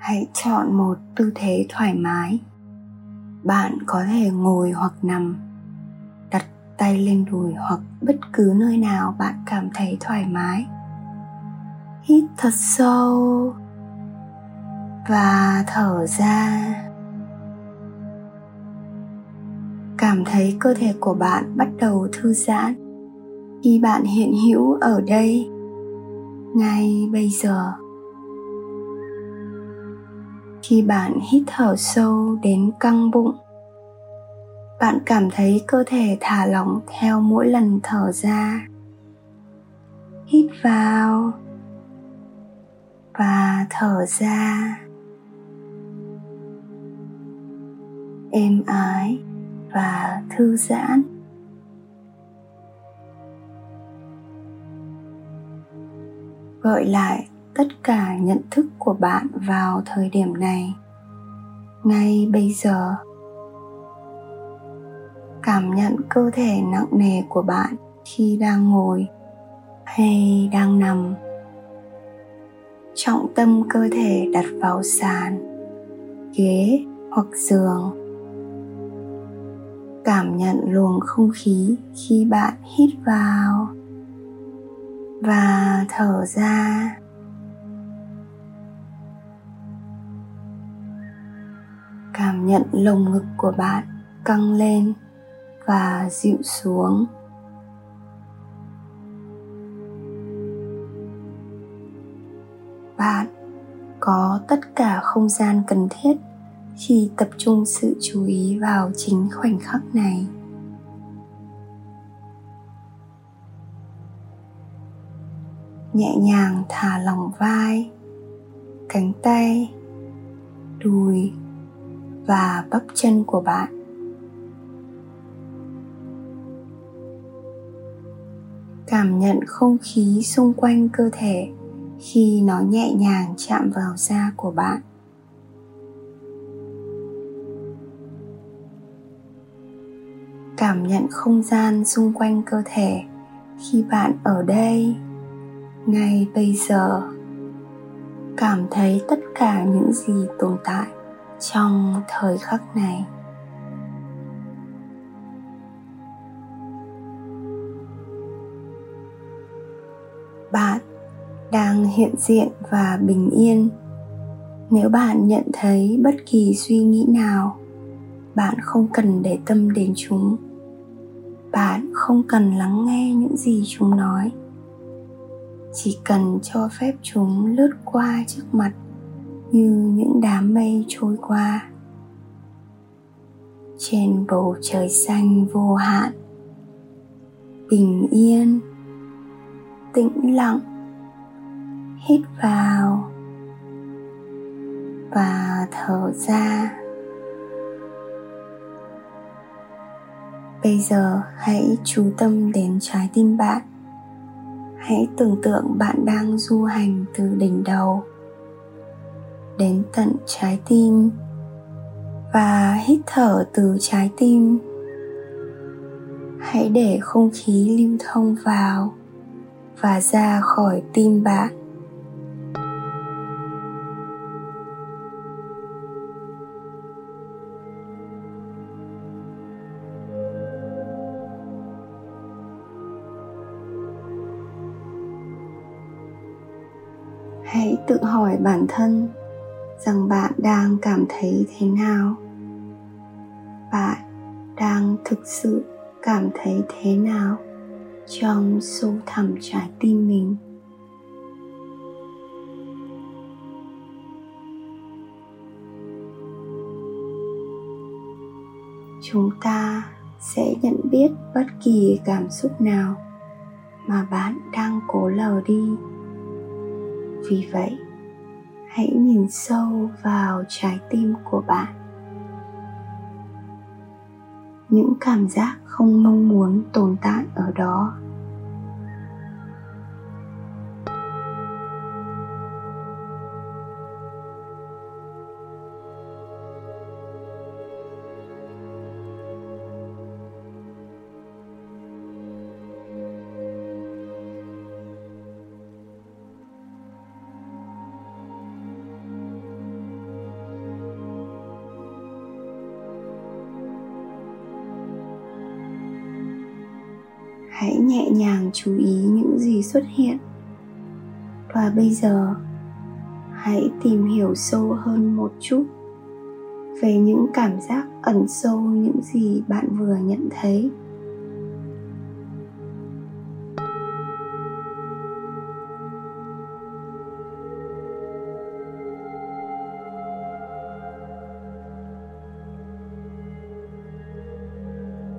hãy chọn một tư thế thoải mái. Bạn có thể ngồi hoặc nằm. Đặt tay lên đùi hoặc bất cứ nơi nào bạn cảm thấy thoải mái. Hít thật sâu và thở ra. Cảm thấy cơ thể của bạn bắt đầu thư giãn. Khi bạn hiện hữu ở đây, ngay bây giờ khi bạn hít thở sâu đến căng bụng. Bạn cảm thấy cơ thể thả lỏng theo mỗi lần thở ra. Hít vào và thở ra. Êm ái và thư giãn. Gợi lại tất cả nhận thức của bạn vào thời điểm này. Ngay bây giờ, cảm nhận cơ thể nặng nề của bạn khi đang ngồi hay đang nằm. Trọng tâm cơ thể đặt vào sàn, ghế hoặc giường. Cảm nhận luồng không khí khi bạn hít vào và thở ra. Cảm nhận lồng ngực của bạn căng lên và dịu xuống. Bạn có tất cả không gian cần thiết khi tập trung sự chú ý vào chính khoảnh khắc này. Nhẹ nhàng thả lỏng vai, cánh tay, đùi và bắp chân của bạn. Cảm nhận không khí xung quanh cơ thể khi nó nhẹ nhàng chạm vào da của bạn. Cảm nhận không gian xung quanh cơ thể khi bạn ở đây, ngay bây giờ. Cảm thấy tất cả những gì tồn tại trong thời khắc này. Bạn đang hiện diện và bình yên. Nếu bạn nhận thấy bất kỳ suy nghĩ nào, bạn không cần để tâm đến chúng. Bạn không cần lắng nghe những gì chúng nói. Chỉ cần cho phép chúng lướt qua trước mặt như những đám mây trôi qua. Trên bầu trời xanh vô hạn, bình yên, tĩnh lặng, hít vào và thở ra. Bây giờ hãy chú tâm đến trái tim bạn. Hãy tưởng tượng bạn đang du hành từ đỉnh đầu đến tận trái tim và hít thở từ trái tim. Hãy để không khí lưu thông vào và ra khỏi tim bạn. Hãy tự hỏi bản thân rằng bạn đang cảm thấy thế nào? Bạn đang thực sự cảm thấy thế nào trong sâu thẳm trái tim mình? Chúng ta sẽ nhận biết bất kỳ cảm xúc nào mà bạn đang cố lờ đi. Vì vậy hãy nhìn sâu vào trái tim của bạn. Những cảm giác không mong muốn tồn tại ở đó nhẹ nhàng chú ý những gì xuất hiện. Và bây giờ, hãy tìm hiểu sâu hơn một chút về những cảm giác ẩn sâu những gì bạn vừa nhận thấy.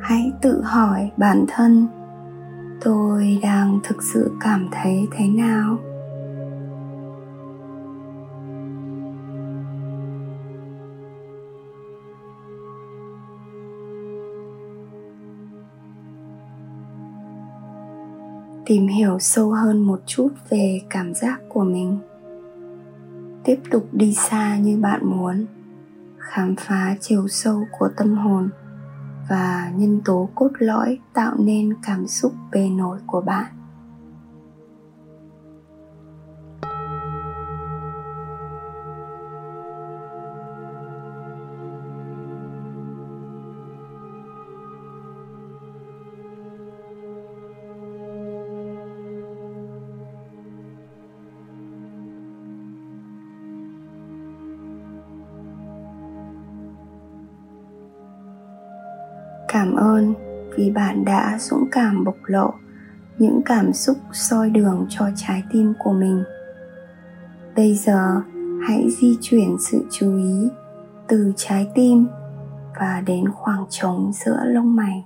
Hãy tự hỏi bản thân tôi đang thực sự cảm thấy thế nào? Tìm hiểu sâu hơn một chút về cảm giác của mình. Tiếp tục đi xa như bạn muốn. Khám phá chiều sâu của tâm hồn và nhân tố cốt lõi tạo nên cảm xúc bề nổi của bạn. Cảm ơn vì bạn đã dũng cảm bộc lộ những cảm xúc soi đường cho trái tim của mình. Bây giờ, hãy di chuyển sự chú ý từ trái tim và đến khoảng trống giữa lông mày.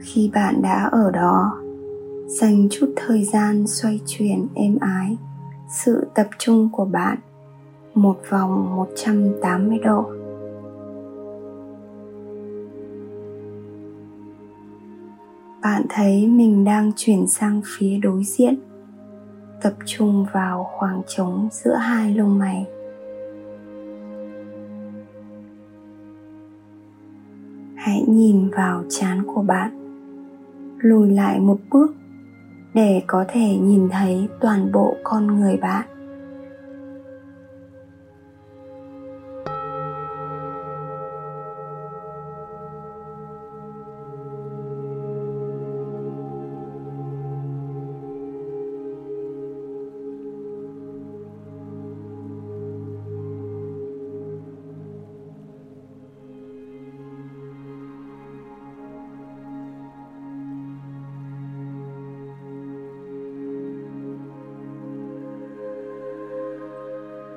Khi bạn đã ở đó, dành chút thời gian xoay chuyển êm ái, sự tập trung của bạn một vòng 180 độ. Bạn thấy mình đang chuyển sang phía đối diện, tập trung vào khoảng trống giữa hai lông mày. Hãy nhìn vào trán của bạn, lùi lại một bước để có thể nhìn thấy toàn bộ con người bạn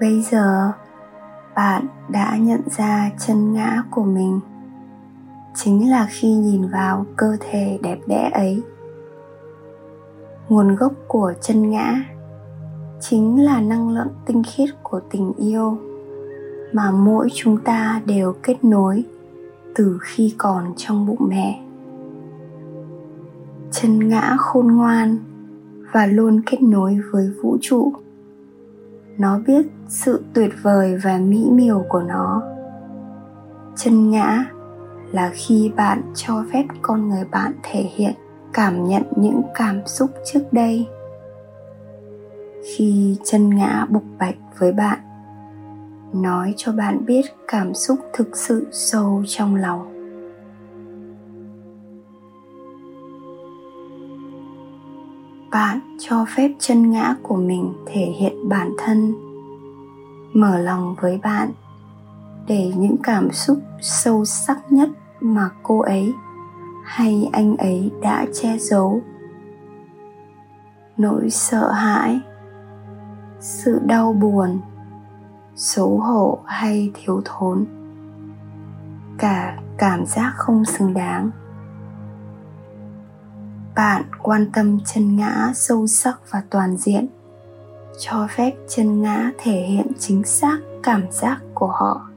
bây giờ, bạn đã nhận ra chân ngã của mình. Chính là khi nhìn vào cơ thể đẹp đẽ ấy. Nguồn gốc của chân ngã chính là năng lượng tinh khiết của tình yêu mà mỗi chúng ta đều kết nối từ khi còn trong bụng mẹ. Chân ngã khôn ngoan và luôn kết nối với vũ trụ nó biết sự tuyệt vời và mỹ miều của nó. Chân ngã là khi bạn cho phép con người bạn thể hiện cảm nhận những cảm xúc trước đây. Khi chân ngã bộc bạch với bạn, nói cho bạn biết cảm xúc thực sự sâu trong lòng. Bạn cho phép chân ngã của mình thể hiện bản thân. Mở lòng với bạn, để những cảm xúc sâu sắc nhất mà cô ấy hay anh ấy đã che giấu. Nỗi sợ hãi, sự đau buồn, xấu hổ hay thiếu thốn, cả cảm giác không xứng đáng bạn quan tâm chân ngã sâu sắc và toàn diện, cho phép chân ngã thể hiện chính xác cảm giác của họ.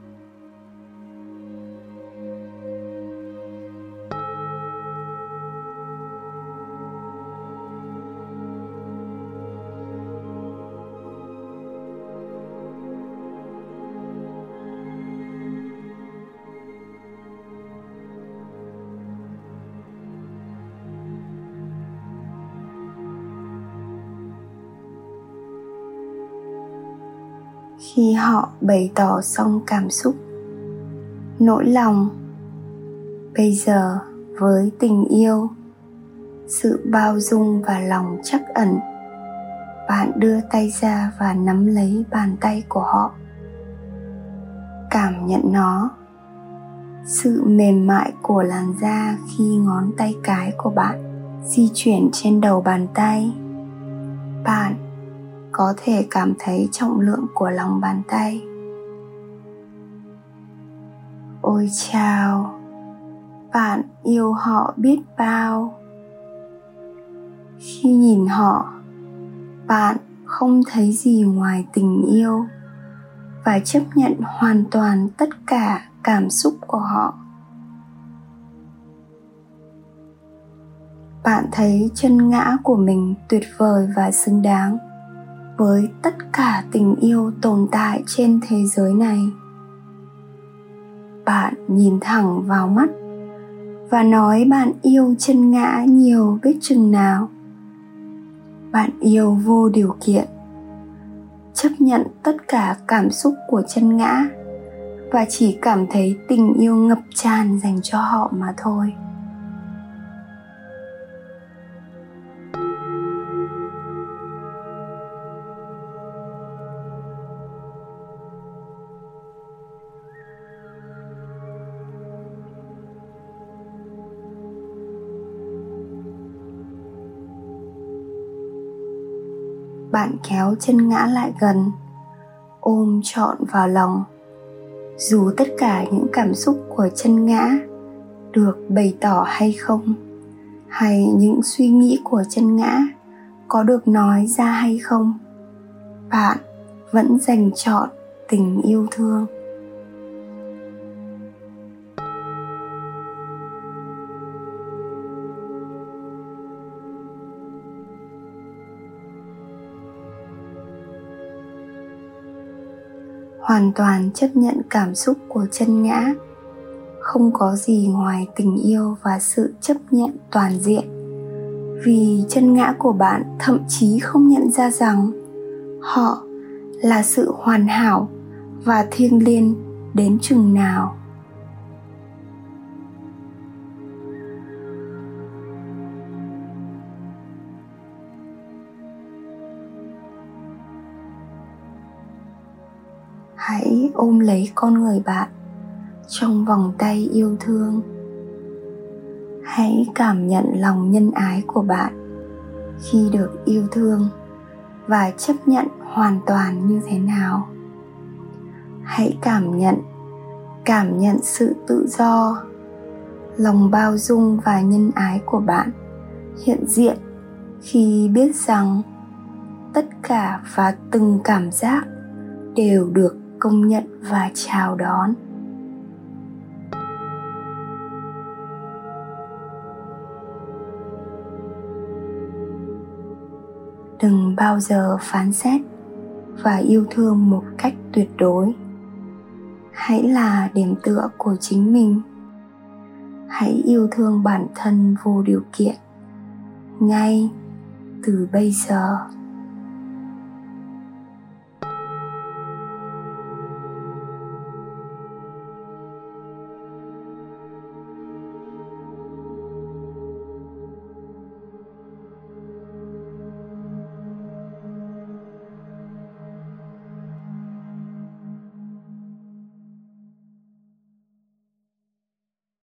Khi họ bày tỏ xong cảm xúc. Nỗi lòng bây giờ với tình yêu, sự bao dung và lòng chắc ẩn, bạn đưa tay ra và nắm lấy bàn tay của họ. Cảm nhận nó, sự mềm mại của làn da khi ngón tay cái của bạn di chuyển trên đầu bàn tay. Bạn có thể cảm thấy trọng lượng của lòng bàn tay. Ôi chào, bạn yêu họ biết bao. Khi nhìn họ, bạn không thấy gì ngoài tình yêu và chấp nhận hoàn toàn tất cả cảm xúc của họ. Bạn thấy chân ngã của mình tuyệt vời và xứng đáng với tất cả tình yêu tồn tại trên thế giới này. Bạn nhìn thẳng vào mắt và nói bạn yêu chân ngã nhiều biết chừng nào. Bạn yêu vô điều kiện, chấp nhận tất cả cảm xúc của chân ngã và chỉ cảm thấy tình yêu ngập tràn dành cho họ mà thôi. Bạn kéo chân ngã lại gần, ôm trọn vào lòng. Dù tất cả những cảm xúc của chân ngã được bày tỏ hay không, hay những suy nghĩ của chân ngã có được nói ra hay không, bạn vẫn dành chọn tình yêu thương. Hoàn toàn chấp nhận cảm xúc của chân ngã. Không có gì ngoài tình yêu và sự chấp nhận toàn diện. Vì chân ngã của bạn thậm chí không nhận ra rằng họ là sự hoàn hảo và thiêng liêng đến chừng nào. Hãy ôm lấy con người bạn trong vòng tay yêu thương. Hãy cảm nhận lòng nhân ái của bạn khi được yêu thương và chấp nhận hoàn toàn như thế nào. Hãy cảm nhận cảm nhận sự tự do, lòng bao dung và nhân ái của bạn hiện diện khi biết rằng tất cả và từng cảm giác đều được công nhận và chào đón. Đừng bao giờ phán xét và yêu thương một cách tuyệt đối. Hãy là điểm tựa của chính mình. Hãy yêu thương bản thân vô điều kiện, ngay từ bây giờ.